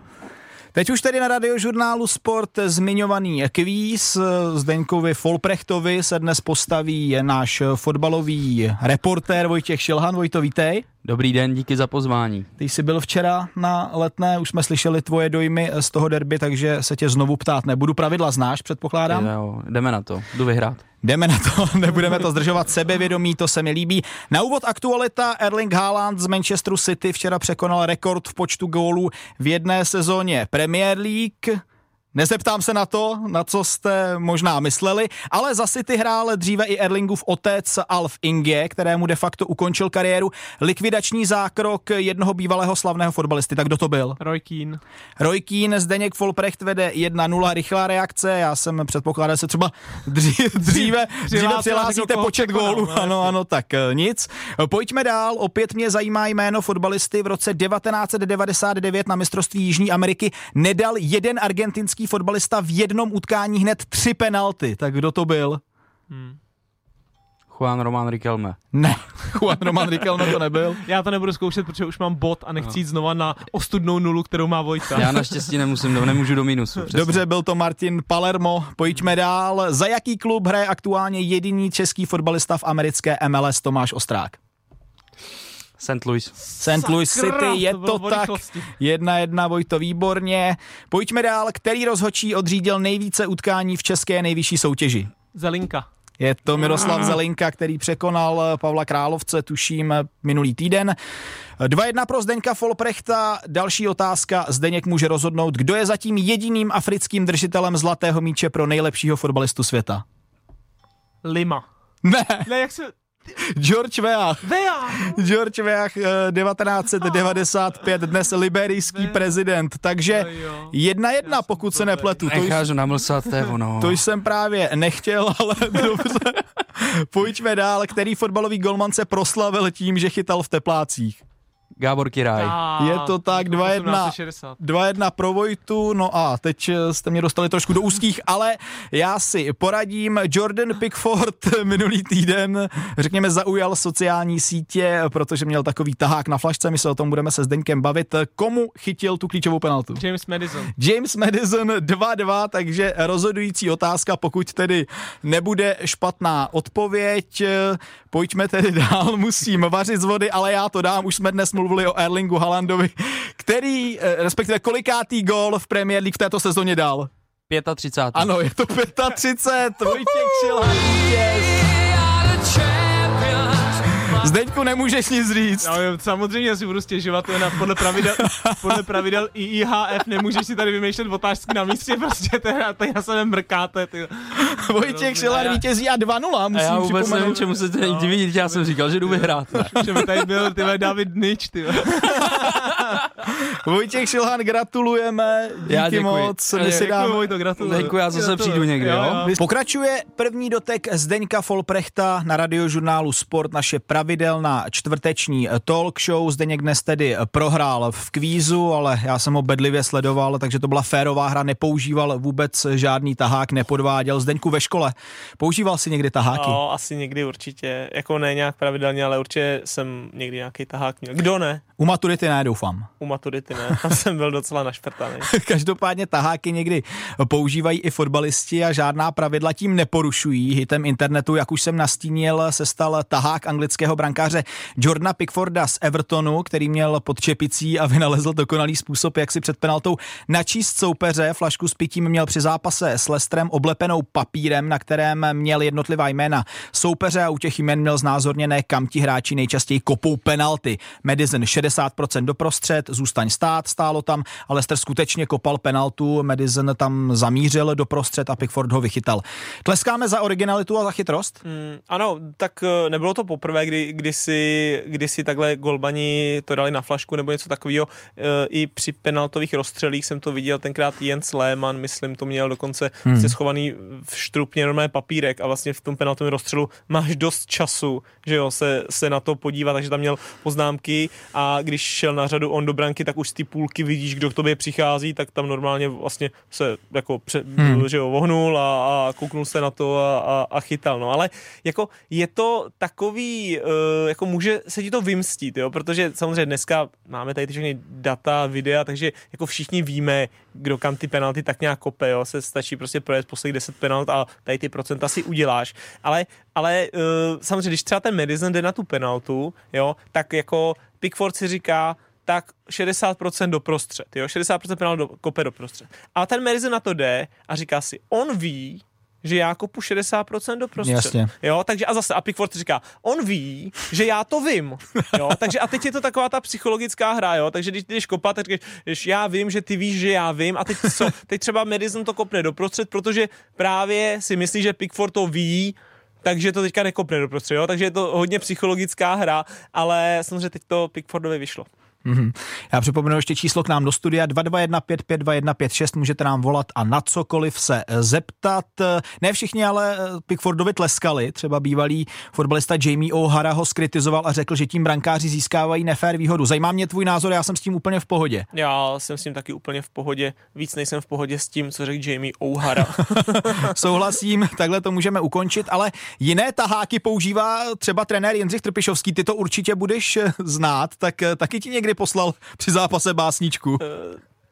Teď už tedy na radiožurnálu Sport zmiňovaný kvíz. Zdeňkovi Folprechtovi se dnes postaví náš fotbalový reportér Vojtěch Šilhan. Vojto, vítej. Dobrý den, díky za pozvání. Ty jsi byl včera na letné, už jsme slyšeli tvoje dojmy z toho derby, takže se tě znovu ptát nebudu. Pravidla znáš, předpokládám? Jo, jdeme na to, jdu vyhrát. Jdeme na to, [LAUGHS] nebudeme to zdržovat sebevědomí, to se mi líbí. Na úvod aktualita Erling Haaland z Manchesteru City včera překonal rekord v počtu gólů v jedné sezóně Premier League. Nezeptám se na to, na co jste možná mysleli, ale za City hrál dříve i Erlingův otec Alf Inge, kterému de facto ukončil kariéru. Likvidační zákrok jednoho bývalého slavného fotbalisty. Tak kdo to byl? Roy Keane. Roy Keane, Zdeněk Folprecht vede 1-0, rychlá reakce. Já jsem předpokládal, že se třeba dříve, dříve, dříve přihlásíte počet gólů. No, ano, ano, tak eh, nic. Pojďme dál. Opět mě zajímá jméno fotbalisty. V roce 1999 na mistrovství Jižní Ameriky nedal jeden argentinský fotbalista v jednom utkání hned tři penalty. Tak kdo to byl? Hmm. Juan Roman Riquelme. Ne, [LAUGHS] Juan Roman Riquelme to nebyl. [LAUGHS] Já to nebudu zkoušet, protože už mám bod a nechci jít znova na ostudnou nulu, kterou má Vojta. Já naštěstí nemusím, nemůžu do minusu. Přesně. Dobře, byl to Martin Palermo. Pojďme dál. Za jaký klub hraje aktuálně jediný český fotbalista v americké MLS Tomáš Ostrák? St. Louis. St. Louis City, je to, to tak. Jedna jedna, Vojto, výborně. Pojďme dál. Který rozhočí odřídil nejvíce utkání v české nejvyšší soutěži? Zelinka. Je to Miroslav Zelinka, který překonal Pavla Královce, tuším, minulý týden. 2-1 pro Zdeňka Folprechta. Další otázka. Zdeněk může rozhodnout, kdo je zatím jediným africkým držitelem zlatého míče pro nejlepšího fotbalistu světa. Lima. Ne. Ne, jak se... George Weah. Vea! George Weah, eh, 1995, dnes liberijský prezident. Takže jo. jedna jedna, pokud se nepletu. To, Nechážu namlsat, to je ono. [LAUGHS] to jsem právě nechtěl, [LAUGHS] ale dobře. Pojďme dál. Který fotbalový golman se proslavil tím, že chytal v teplácích? Gábor Kiraj. Je to tak, 2-1. 1860. 2-1 pro Vojtu, no a teď eh, jste mě dostali trošku do úzkých, [LAUGHS] ale já si poradím. Jordan Pickford [LAUGHS] minulý týden, řekněme, zaujal sociální sítě, protože měl takový tahák na flašce, my se o tom budeme se Zdeňkem bavit. Komu chytil tu klíčovou penaltu? James Madison. James Madison 2-2, takže rozhodující otázka, pokud tedy nebude špatná odpověď. Pojďme tedy [LAUGHS] dál, musím vařit z vody, ale já to dám, už jsme dnes mluvili o Erlingu Haalandovi, který, eh, respektive kolikátý gól v Premier League v této sezóně dal? 35. Ano, je to 35, Vojtěch Šilhán vítěz. Zdeňku, nemůžeš nic říct. No, jo, samozřejmě si budu stěžovat, to je na, podle pravidel, podle pravidel IIHF, nemůžeš si tady vymýšlet otázky na místě, prostě to je, to je na sebe mrkáte, ty. Vojtěch Šilhán vítězí a 2-0, A musím já vůbec nevím, čemu se teď divit, já jsem říkal, že jdu vyhrát. Že by tady byl, ty David Nič, ty. [LAUGHS] [LAUGHS] Vojtěch Šilhán, gratulujeme, díky Já děkuji. moc, my Já si dáme... Vojto, gratuluju. Děkuji, já zase Gratuluju. přijdu někdy, jo? Pokračuje první dotek Zdeňka Folprechta na radiožurnálu Sport, naše pravidelná čtvrteční talk show. Zdeněk dnes tedy prohrál v kvízu, ale já jsem ho bedlivě sledoval, takže to byla férová hra, nepoužíval vůbec žádný tahák, nepodváděl. Zdeňku ve škole, používal si někdy taháky? No, asi někdy určitě, jako ne nějak pravidelně, ale určitě jsem někdy nějaký tahák měl. Kdo ne? U maturity ne, doufám. U maturity ne, tam jsem byl docela našprtaný. [LAUGHS] Každopádně taháky někdy používají i fotbalisti a žádná pravidla tím neporušují. Hitem internetu, jak už jsem nastínil, se stal tahák anglického brankáře Jordana Pickforda z Evertonu, který měl pod čepicí a vynalezl dokonalý způsob, jak si před penaltou načíst soupeře. Flašku s pitím měl při zápase s Lestrem oblepenou papírem, na kterém měl jednotlivá jména soupeře a u těch jmen měl znázorněné, kam ti hráči nejčastěji kopou penalty. Madison 60% doprostřed, zůstaň stát, stálo tam, ale Leicester skutečně kopal penaltu, Madison tam zamířil doprostřed a Pickford ho vychytal. Tleskáme za originalitu a za chytrost? Mm, ano, tak eh, nebylo to poprvé, kdy, kdy, si, kdy si takhle golbani to dali na flašku nebo něco takového. E, I při penaltových rozstřelích jsem to viděl, tenkrát Jens Lehmann, myslím, to měl dokonce hmm. schovaný v štrupně normální papírek a vlastně v tom penaltovém rozstřelu máš dost času, že jo, se, se na to podívat, takže tam měl poznámky a když šel na řadu on do branky, tak už z té půlky vidíš, kdo k tobě přichází, tak tam normálně vlastně se jako pře, hmm. že jo, vohnul a, a kouknul se na to a, a, a chytal, no. Ale jako je to takový, uh, jako může se ti to vymstít, jo, protože samozřejmě dneska máme tady ty všechny data, videa, takže jako všichni víme, kdo kam ty penalty tak nějak kope, jo, se stačí prostě projet posledních 10 penalt a tady ty procenta si uděláš, ale, ale uh, samozřejmě, když třeba ten Madison jde na tu penaltu, jo, tak jako Pickford si říká, tak 60% doprostřed, jo, 60% penalt do, kope doprostřed. A ten Madison na to jde a říká si, on ví, že já kopu 60% doprostřed. Jasně. Jo, takže a zase, a Pickford říká, on ví, že já to vím. Jo, [LAUGHS] takže a teď je to taková ta psychologická hra, jo, takže když jdeš kopat, tak říkáš, já vím, že ty víš, že já vím a teď co, [LAUGHS] teď třeba Madison to kopne doprostřed, protože právě si myslí, že Pickford to ví, takže to teďka nekopne doprostřed, jo, takže je to hodně psychologická hra, ale samozřejmě teď to Pickfordovi vyšlo. Mm-hmm. Já připomenu ještě číslo k nám do studia 221552156, můžete nám volat a na cokoliv se zeptat. Ne všichni ale Pickfordovi tleskali, třeba bývalý fotbalista Jamie O'Hara ho skritizoval a řekl, že tím brankáři získávají nefér výhodu. Zajímá mě tvůj názor, já jsem s tím úplně v pohodě. Já jsem s tím taky úplně v pohodě, víc nejsem v pohodě s tím, co řekl Jamie O'Hara. [LAUGHS] Souhlasím, takhle to můžeme ukončit, ale jiné taháky používá třeba trenér Jindřich Trpišovský, ty to určitě budeš znát, tak taky ti někdy poslal při zápase básničku.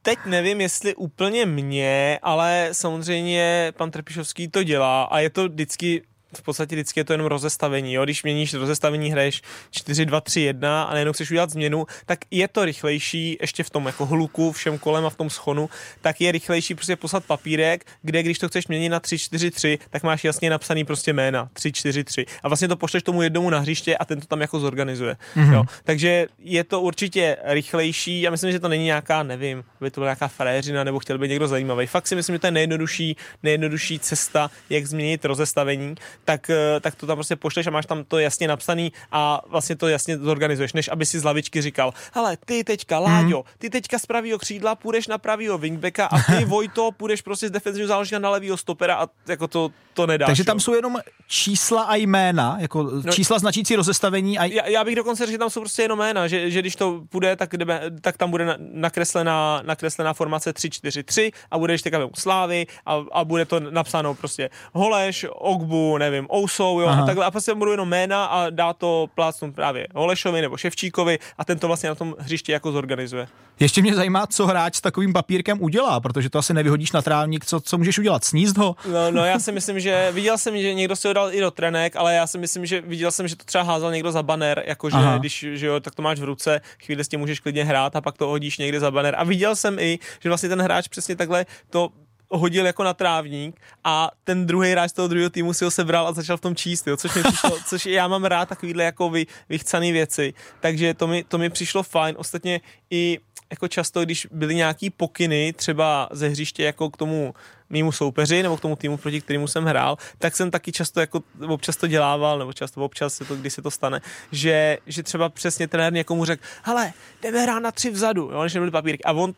Teď nevím, jestli úplně mě, ale samozřejmě pan Trpišovský to dělá a je to vždycky v podstatě vždycky je to jenom rozestavení. Jo? Když měníš rozestavení, hraješ 4, 2, 3, 1 a najednou chceš udělat změnu, tak je to rychlejší, ještě v tom jako hluku, všem kolem a v tom schonu, tak je rychlejší prostě poslat papírek, kde když to chceš měnit na 3, 4, 3, tak máš jasně napsaný prostě jména 3, 4, 3 a vlastně to pošleš tomu jednomu na hřiště a ten to tam jako zorganizuje. Mm-hmm. Jo? Takže je to určitě rychlejší. Já myslím, že to není nějaká, nevím, by to byla nějaká fréřina nebo chtěl by někdo zajímavý. Fakt si myslím, že to je nejjednodušší, nejjednodušší cesta, jak změnit rozestavení tak, eh, tak to tam prostě pošleš a máš tam to jasně napsaný a vlastně to jasně zorganizuješ, než aby si z lavičky říkal, hele, ty teďka, Láďo, ty teďka z pravýho křídla půjdeš na pravýho wingbacka a ty, [LAUGHS] Vojto, půjdeš prostě z defenzivního záložníka na levýho stopera a jako to, to nedáš. Takže jo. tam jsou jenom čísla a jména, jako no, čísla značící rozestavení a já, já, bych dokonce řekl, že tam jsou prostě jenom jména, že, že když to půjde, tak, jdeme, tak tam bude na- nakreslená, nakreslená formace 3-4-3 a bude ještě u Slávy a, a, bude to napsáno prostě Holeš, Ogbu, nevím, Ousou, jo, Aha. a takhle a prostě budou jenom jména a dá to plácnout právě Holešovi nebo Ševčíkovi a ten to vlastně na tom hřišti jako zorganizuje. ještě mě zajímá, co hráč s takovým papírkem udělá, protože to asi nevyhodíš na trávník, co, co můžeš udělat, sníst ho? No, no, já si myslím, že [LAUGHS] viděl jsem, že někdo si ho dal i do trenek, ale já si myslím, že viděl jsem, že to třeba házel někdo za banner, jakože Aha. když že jo, tak to máš v ruce, chvíli s tím můžeš klidně hrát a pak to hodíš někde za banner. A viděl jsem i, že vlastně ten hráč přesně takhle to hodil jako na trávník a ten druhý hráč toho druhého týmu si ho sebral a začal v tom číst, jo, což mi přišlo, [LAUGHS] což já mám rád takovýhle jako vy, vychcaný věci, takže to mi, to mi přišlo fajn, ostatně i jako často, když byly nějaký pokyny třeba ze hřiště jako k tomu mýmu soupeři nebo k tomu týmu, proti kterému jsem hrál, tak jsem taky často jako občas to dělával, nebo často občas se to, když se to stane, že, že třeba přesně trenér někomu řekl, hele, jdeme hrát na tři vzadu, jo, než nebyly papírky. A on,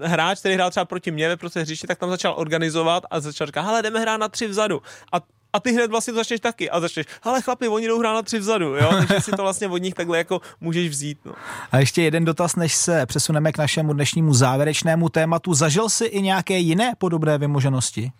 hráč, který hrál třeba proti mě ve prostě hřiště, tak tam začal organizovat a začal říkat, hele, jdeme hrát na tři vzadu. A a ty hned vlastně to začneš taky a začneš, ale chlapi, oni jdou hrát na tři vzadu, jo, [LAUGHS] takže si to vlastně od nich takhle jako můžeš vzít, no. A ještě jeden dotaz, než se přesuneme k našemu dnešnímu závěrečnému tématu. Zažil jsi i nějaké jiné podobné vymoženosti?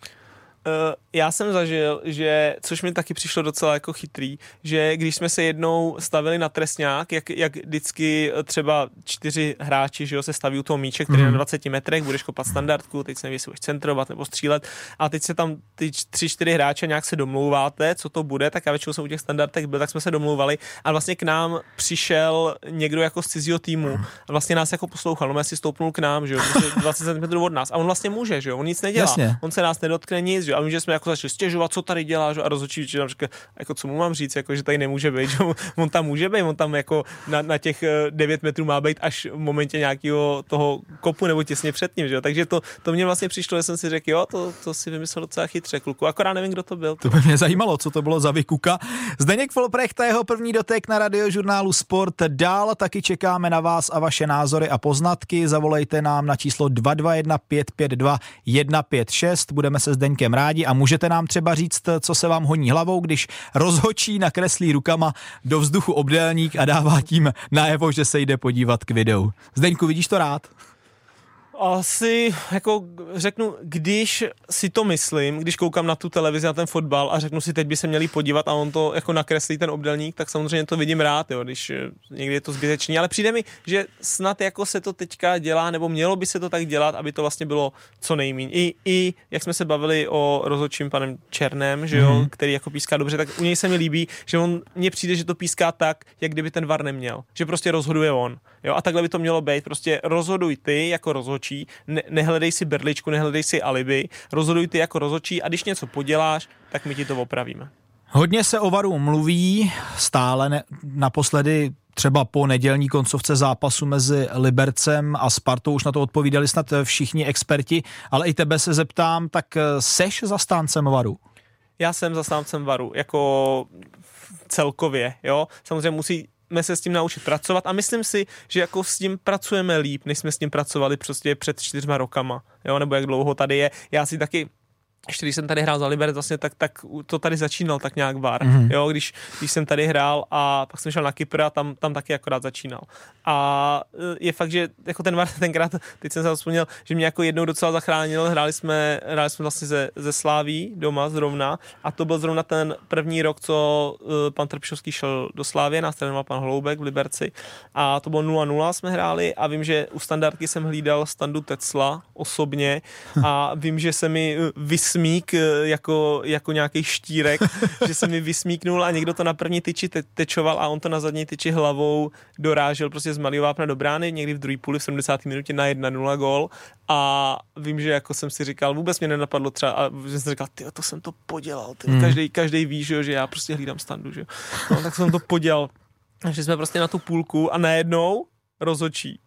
Uh, já jsem zažil, že, což mi taky přišlo docela jako chytrý, že když jsme se jednou stavili na trestňák, jak, jak vždycky eh, třeba čtyři hráči že jo, se staví u toho míče, který mm. je na 20 metrech, budeš kopat standardku, teď se neví, jestli budeš centrovat nebo střílet. A teď se tam ty tři, čtyři hráče nějak se domlouváte, co to bude, tak já většinou jsem u těch standardek byl, tak jsme se domlouvali. A vlastně k nám přišel někdo jako z cizího týmu a vlastně nás jako poslouchal, no si stoupnul k nám, že jo, prostě 20 cm od nás. A on vlastně může, že jo, on nic nedělá, Jasně. on se nás nedotkne nic, že a my, že jsme jako začali stěžovat, co tady dělá, že jo, a rozhodčí nám říká, jako co mu mám říct, jako že tady nemůže být, že on- tam může být, on tam jako na, na těch eh, 9 metrů má být až v momentě nějakého toho kopu nebo těsně před ním, že takže to, to mě vlastně přišlo, že jsem si řekl, jo, to, to si vymyslel docela chytře, kluku, akorát nevím, kdo to byl. To by mě zajímalo, co to bylo za vykuka. Zdeněk Folprecht a jeho první dotek na radiožurnálu Sport. Dál taky čekáme na vás a vaše názory a poznatky. Zavolejte nám na číslo 221 552 156. Budeme se s Deňkem rádi a můžete nám třeba říct, co se vám honí hlavou, když rozhočí nakreslí rukama do vzduchu obdélník a dává tím najevo, že se jde podívat k videu. Zdeňku, vidíš to rád? Asi jako řeknu, když si to myslím, když koukám na tu televizi, na ten fotbal a řeknu si, teď by se měli podívat a on to jako nakreslí ten obdelník, tak samozřejmě to vidím rád, jo, když eh, někdy je to zbytečný, ale přijde mi, že snad jako se to teďka dělá, nebo mělo by se to tak dělat, aby to vlastně bylo co nejméně. I, i jak jsme se bavili o rozhodčím panem Černém, že jo, mm-hmm. který jako píská dobře, tak u něj se mi líbí, že on mně přijde, že to píská tak, jak kdyby ten VAR neměl. Že prostě rozhoduje on. Jo, a takhle by to mělo být. Prostě rozhoduj ty jako rozhodčí, ne, nehledej si berličku, nehledej si alibi, rozhoduj ty jako rozhodčí a když něco poděláš, tak my ti to opravíme. Hodně se o varu mluví, stále ne, naposledy třeba po nedělní koncovce zápasu mezi Libercem a Spartou už na to odpovídali snad všichni experti, ale i tebe se zeptám, tak eh, seš zastáncem varu? Já jsem zastáncem varu, jako celkově, jo. Samozřejmě musí jsme se s tím naučit pracovat a myslím si, že jako s tím pracujeme líp, než jsme s tím pracovali prostě před čtyřma rokama, jo, nebo jak dlouho tady je. Já si taky ještě když jsem tady hrál za Liberec, vlastně, tak, tak to tady začínal tak nějak bar. Mm-hmm. Jo, když, když jsem tady hrál a pak jsem šel na Kypr a tam, tam taky akorát začínal. A e, je fakt, že jako ten VAR [LAUGHS] tenkrát, teď jsem se vzpomněl, že mě jako jednou docela zachránil, hráli jsme, hráli jsme vlastně ze, ze Sláví doma zrovna a to byl zrovna ten první rok, co uh, pan Trpišovský šel do Slávě, nás trénoval pan Holoubek v Liberci a to bylo 0-0 jsme hráli a vím, že u standardky jsem hlídal standu Tecla osobně a vím, že se mi uh, vysmík uh, jako, jako nějaký štírek, [LAUGHS] že se mi vysmíknul a někdo to na první tyči te- tečoval a on to na zadní tyči hlavou dorážel prostě z malého vápna do brány, někdy v druhé půli v 70. minutě na 1-0 gol a vím, že jako jsem si říkal, vůbec mě nenapadlo třeba, a že jsem říkal, ty to jsem to podělal, ty, Hmm. každý, každý ví, že, já prostě hlídám standu, že no, tak jsem to podělal, že jsme prostě na tu půlku a najednou rozhočí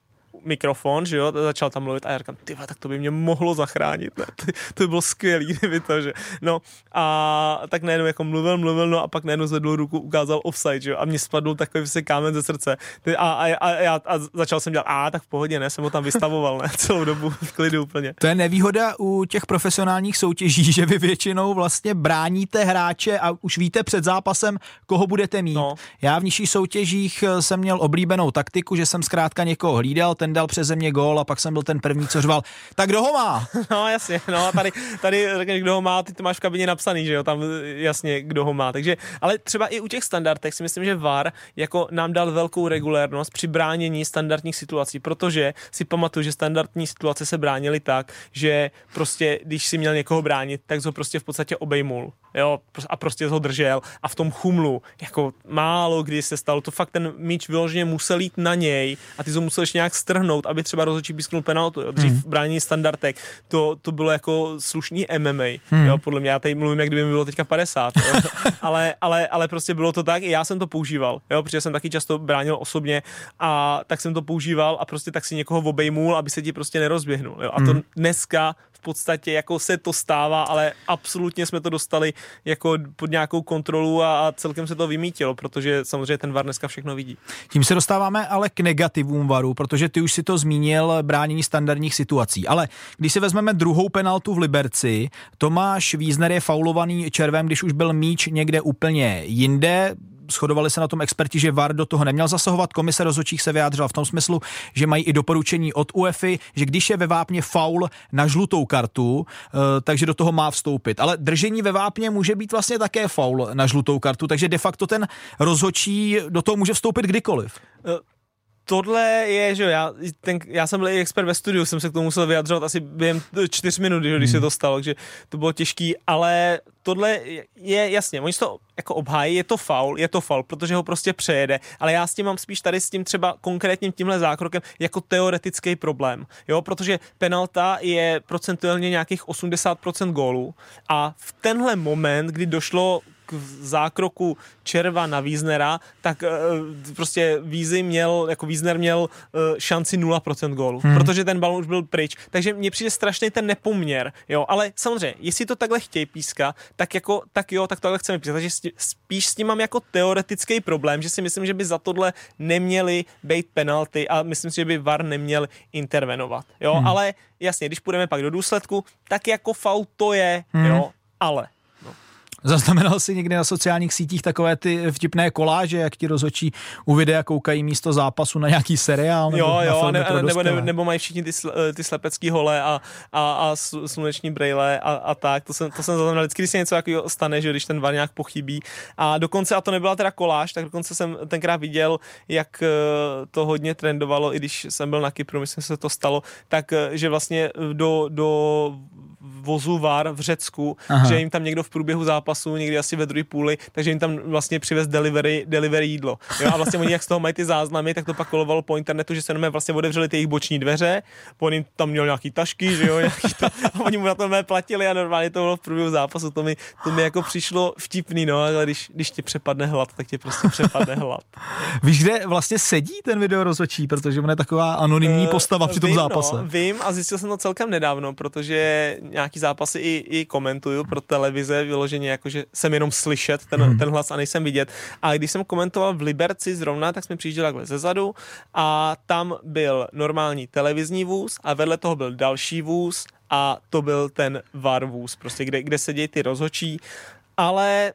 mikrofon, že jo, začal tam mluvit a já říkám, ty vole, tak to by mě mohlo zachránit, ne? To, [LAUGHS] to by bylo skvělý, kdyby to, že, no a tak najednou jako mluvil, mluvil, no a pak najednou zvedl ruku, ukázal offside, že jo, a mě spadl takový prostě kámen ze srdce a, a, a, a, a, začal jsem dělat, a tak v pohodě, ne, jsem ho tam vystavoval, ne, [LAUGHS] celou dobu v klidu úplně. To je nevýhoda u těch profesionálních soutěží, že vy většinou vlastně bráníte hráče a už víte před zápasem, koho budete mít. No. Já v nižších soutěžích eh, jsem měl oblíbenou taktiku, že jsem zkrátka někoho hlídal, ten dal přeze mě gól a pak jsem byl ten první, co řval, tak kdo ho má? [LAUGHS] No jasně, no a tady, tady řekneš, kdo ho má, ty to máš v kabině napsaný, že jo, tam jasně, kdo ho má. Takže, ale třeba i u těch standardech si myslím, že VAR jako nám dal velkou regulérnost při bránění standardních situací, protože si pamatuju, že standardní situace se bránily tak, že prostě, když si měl někoho bránit, tak ho prostě v podstatě obejmul. Jo, a prostě ho držel a v tom chumlu, jako málo kdy se stalo, to fakt ten míč vyloženě musel jít na něj a ty to musel ještě nějak strhnout, aby třeba rozhodčí písknul penaltu. Jo. Dřív hmm. bránění standardek, to, to bylo jako slušný MMA, hmm. jo, podle mě, já tady mluvím, jak kdyby mi bylo teďka 50, jo. [LAUGHS] ale, ale, ale prostě bylo to tak, i já jsem to používal, jo, protože jsem taky často bránil osobně a tak jsem to používal a prostě tak si někoho obejmul, aby se ti prostě nerozběhnul, jo. A to dneska v podstatě jako se to stává, ale absolutně jsme to dostali jako pod nějakou kontrolu a, a celkem se to vymítilo, protože samozřejmě ten VAR dneska všechno vidí. Tím se dostáváme ale k negativům varu, protože ty už si to zmínil, bránění standardních situací. Ale když si vezmeme druhou penaltu v Liberci, Tomáš Vízner je faulovaný červem, když už byl míč někde úplně jinde, shodovali se na tom experti, že VAR do toho neměl zasahovat. Komise rozhodčích se vyjádřila v tom smyslu, že mají i doporučení od UEFI, že když je ve vápně faul na žlutou kartu, eh, takže do toho má vstoupit. Ale držení ve vápně může být vlastně také faul na žlutou kartu, takže de facto ten rozhodčí do toho může vstoupit kdykoliv. Tohle je, že jo, já, ten, já jsem byl i expert ve studiu, jsem se k tomu musel vyjadřovat asi během čtyř minut, že, když se to stalo, takže to bylo těžký, ale tohle je jasně, oni to jako obhájí, je to faul, je to faul, protože ho prostě přejede, ale já s tím mám spíš tady s tím třeba konkrétním tímhle zákrokem jako teoretický problém, jo, protože penalta je procentuálně nějakých 80% gólů a v tenhle moment, kdy došlo k zákroku Červa na Víznera, tak uh, prostě Vízy měl, jako Vízner měl uh, šanci 0% gólu, hmm. protože ten balon už byl pryč. Takže mně přijde strašný ten nepoměr, jo, ale samozřejmě, jestli to takhle chtějí píska, tak jako, tak jo, tak tohle chceme pískat. Takže spíš s tím mám jako teoretický problém, že si myslím, že by za tohle neměly být penalty a myslím si, že by VAR neměl intervenovat, jo, hmm. ale jasně, když půjdeme pak do důsledku, tak jako faul to je, hmm. jo, ale Zaznamenal si někdy na sociálních sítích takové ty vtipné koláže, jak ti rozočí u videa koukají místo zápasu na nějaký seriál? Nebo jo, jo, ne, nebo, nebo, nebo mají všichni ty, ty slepecký hole a, a, a sluneční brejle a, a tak. To jsem, to jsem zaznamenal. Vždycky, když se něco takového stane, že když ten var nějak pochybí. A dokonce, a to nebyla teda koláž, tak dokonce jsem tenkrát viděl, jak eh, to hodně trendovalo, i když jsem byl na Kypru, myslím, že se to stalo, tak eh, že vlastně do, do vozu VAR v Řecku, Aha. že jim tam někdo v průběhu zápasu, někdy asi ve druhé půli, takže jim tam vlastně přivez delivery, delivery jídlo. Jo? A vlastně oni jak z toho mají ty záznamy, tak to pak kolovalo po internetu, že se jenom vlastně otevřeli ty jejich boční dveře, on jim tam měl nějaký tašky, že jo, [LAUGHS] nějaký to, a oni mu na to platili a normálně to bylo v průběhu zápasu, to mi, to mi jako přišlo vtipný, no, ale když, když tě přepadne hlad, tak tě prostě přepadne hlad. [LAUGHS] Víš, kde vlastně sedí ten video rozhodčí, protože on je taková anonymní postava při tom vím, zápase. No, vím a zjistil jsem to celkem nedávno, protože nějaký zápasy i, i komentuju pro televize, vyloženě jakože jsem jenom slyšet ten, hmm. ten hlas a nejsem vidět. A když jsem komentoval v Liberci zrovna, tak jsme přijížděli takhle ze zadu a tam byl normální televizní vůz a vedle toho byl další vůz a to byl ten VAR vůz, prostě kde, kde sedějí ty rozhočí, ale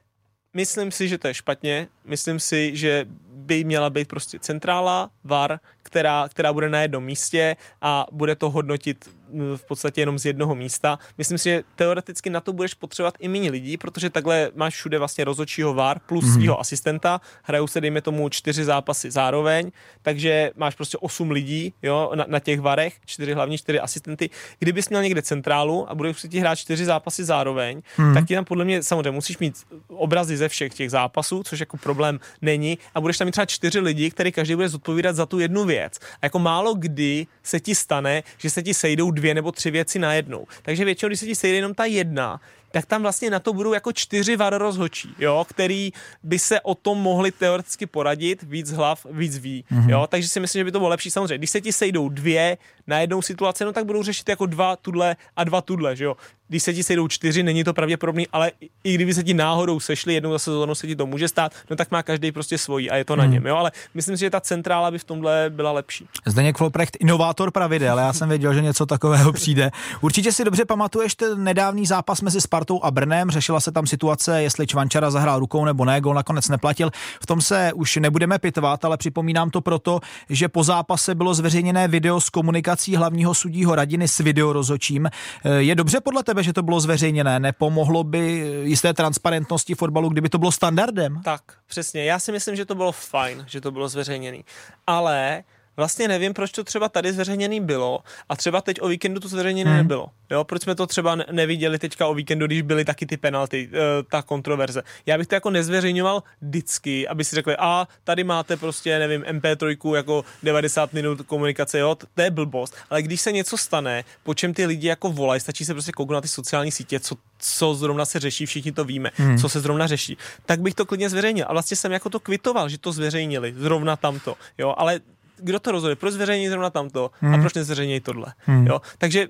myslím si, že to je špatně, myslím si, že by měla být prostě centrála, VAR, která, která bude na jednom místě a bude to hodnotit v podstatě jenom z jednoho místa. Myslím si, že teoreticky na to budeš potřebovat i méně lidí, protože takhle máš všude vlastně rozhodčího VAR plus mm-hmm. svého asistenta, hrajou se dejme tomu čtyři zápasy zároveň, takže máš prostě osm lidí jo, na, na těch varech, čtyři hlavní, čtyři asistenty. Kdybys měl někde centrálu a budeš si ti hrát čtyři zápasy zároveň, mm-hmm. tak ti tam podle mě samozřejmě musíš mít obrazy ze všech těch zápasů, což jako problém není, a budeš tam mít třeba čtyři lidi, který každý bude zodpovídat za tu jednu věc. A jako málo kdy se ti stane, že se ti sejdou dvě nebo tři věci najednou. Takže většinou, když se ti sejde jenom ta jedna, tak tam vlastně na to budou jako čtyři VAR rozhočí, jo, který by se o tom mohli teoreticky poradit, víc hlav, víc ví, mm-hmm. jo, takže si myslím, že by to bylo lepší. Samozřejmě, když se ti sejdou dvě na jednou situaci, no tak budou řešit jako dva tudle a dva tudle, že jo. Když se ti sejdou čtyři, není to pravděpodobný, ale i kdyby se ti náhodou sešli jednou za sezónu, se ti to může stát, no tak má každý prostě svojí a je to na Hmm. něm, jo, ale myslím si, že ta centrála by v tomhle byla lepší. Zdeněk Volprecht, inovátor pravidel, já jsem věděl, že něco takového přijde. Určitě si dobře pamatuješ ten nedávný zápas mezi Spartou a Brnem, řešila se tam situace, jestli Čvančara zahrál rukou nebo ne, gol nakonec neplatil. V tom se už nebudeme pitvat, ale připomínám to proto, že po zápase bylo zveřejněné video s komunikací hlavního sudího Radiny s videorozočím. Je dobře podle tebe, že to bylo zveřejněné? Nepomohlo by jisté transparentnosti fotbalu, kdyby to bylo standardem? Tak, přesně. Já si myslím, že to bylo fajn, že to bylo zveřejněný. Ale vlastně nevím, proč to třeba tady zveřejněný bylo a třeba teď o víkendu to zveřejněné hmm. nebylo. Jo, proč jsme to třeba ne- neviděli teďka o víkendu, když byly taky ty penalty, uh, ta kontroverze. Já bych to jako nezveřejňoval vždycky, aby si řekli, a tady máte prostě, nevím, MP3 jako 90 minut komunikace, jo, to je blbost. Ale když se něco stane, po čem ty lidi jako volají, stačí se prostě kouknout na ty sociální sítě, co, co zrovna se řeší, všichni to víme, hmm. co se zrovna řeší, tak bych to klidně zveřejnil. A vlastně jsem jako to kvitoval, že to zveřejnili, zrovna tamto, jo, ale kdo to rozhoduje, proč zveřejní zrovna tamto hmm. a proč nezveřejní tohle, hmm. jo, takže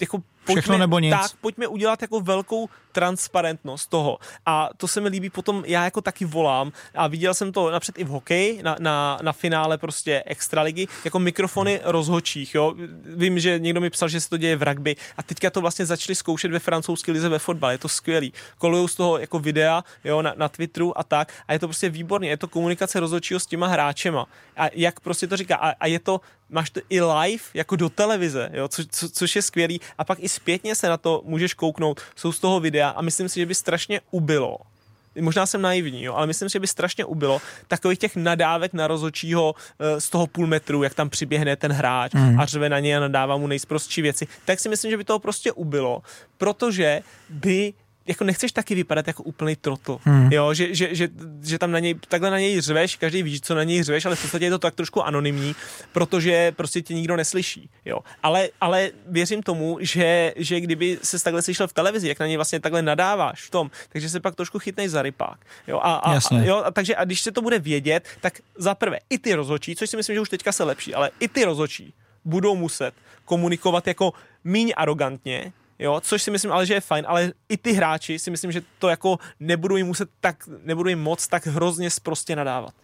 jako pojďme, Všechno nebo nic. Tak, pojďme udělat jako velkou transparentnost toho. A to se mi líbí potom, já jako taky volám a viděl jsem to napřed i v hokeji, na, na, na finále prostě extraligy, jako mikrofony rozhočích, jo. Vím, že někdo mi psal, že se to děje v rugby a teďka to vlastně začali zkoušet ve francouzské lize ve fotbale, je to skvělý. Kolujou z toho jako videa, jo, na, na Twitteru a tak a je to prostě výborný, je to komunikace rozhodčího s těma hráčema a jak prostě to říká a, a je to, máš to i live jako do televize, jo, co, co, což je skvělý a pak i zpětně se na to můžeš kouknout, jsou z toho videa a myslím si, že by strašně ubilo. Možná jsem naivní, jo, ale myslím si, že by strašně ubilo takových těch nadávek na rozhodčího eh, z toho půl metru, jak tam přiběhne ten hráč mm. a řve na něj a nadává mu nejsprostší věci, tak si myslím, že by toho prostě ubilo, protože by jako nechceš taky vypadat jako úplný trotl, hmm. jo, že, že, že, že, tam na něj, takhle na něj řveš, každý ví, co na něj řveš, ale v podstatě je to tak trošku anonymní, protože prostě tě nikdo neslyší, jo. Ale, ale věřím tomu, že, že kdyby se takhle slyšel v televizi, jak na něj vlastně takhle nadáváš v tom, takže se pak trošku chytnej za rypák, jo. A, a, a, jo, a takže a když se to bude vědět, tak za prvé i ty rozhodčí, což si myslím, že už teďka se lepší, ale i ty rozhodčí budou muset komunikovat jako míň arrogantně, jo, což si myslím ale, že je fajn, ale i ty hráči si myslím, že to jako nebudou jim muset tak, nebudou jim moc tak hrozně sprostě nadávat.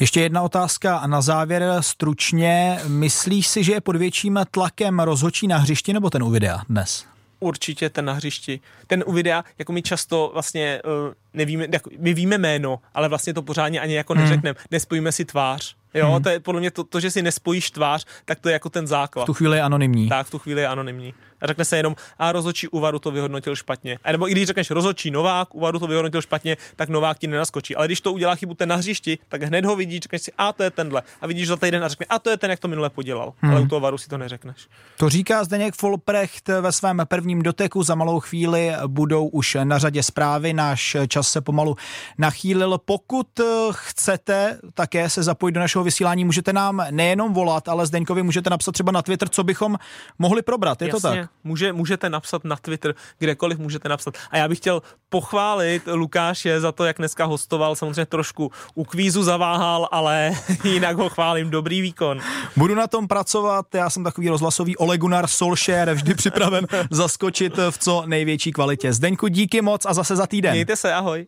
Ještě jedna otázka a na závěr stručně. Myslíš si, že je pod větším tlakem rozhočí na hřišti nebo ten u videa dnes? Určitě ten na hřišti. Ten u videa, jako my často vlastně uh, nevíme, jako my víme jméno, ale vlastně to pořádně ani jako neřekneme. Hmm. Nespojíme si tvář. Jo, hmm. to je podle mě to, to, že si nespojíš tvář, tak to je jako ten základ. V tu chvíli je anonymní. Tak, v tu chvíli je anonymní. A řekne se jenom, a rozhodčí Uvaru to vyhodnotil špatně. A nebo i když řekneš rozhodčí Novák, Uvaru to vyhodnotil špatně, tak Novák ti nenaskočí. Ale když to udělá chybu ten na hřišti, tak hned ho vidíš, řekneš si, a to je tenhle. A vidíš za týden a řekne, a to je ten, jak to minule podělal. Hmm. Ale u toho Varu si to neřekneš. To říká Zdeněk Folprecht ve svém prvním doteku. Za malou chvíli budou už na řadě zprávy. Náš čas se pomalu nachýlil. Pokud chcete také se zapojit do našeho vysílání, můžete nám nejenom volat, ale Zdeňkovi můžete napsat třeba na Twitter, co bychom mohli probrat. Je Jasně, to tak? Může, můžete napsat na Twitter, kdekoliv můžete napsat. A já bych chtěl pochválit Lukáše za to, jak dneska hostoval. Samozřejmě trošku u kvízu zaváhal, ale [LAUGHS] jinak ho chválím. Dobrý výkon. Budu na tom pracovat. Já jsem takový rozhlasový Olegunar Solskjaer, vždy připraven [LAUGHS] zaskočit v co největší kvalitě. Zdeňku, díky moc a zase za týden. Mějte se, ahoj.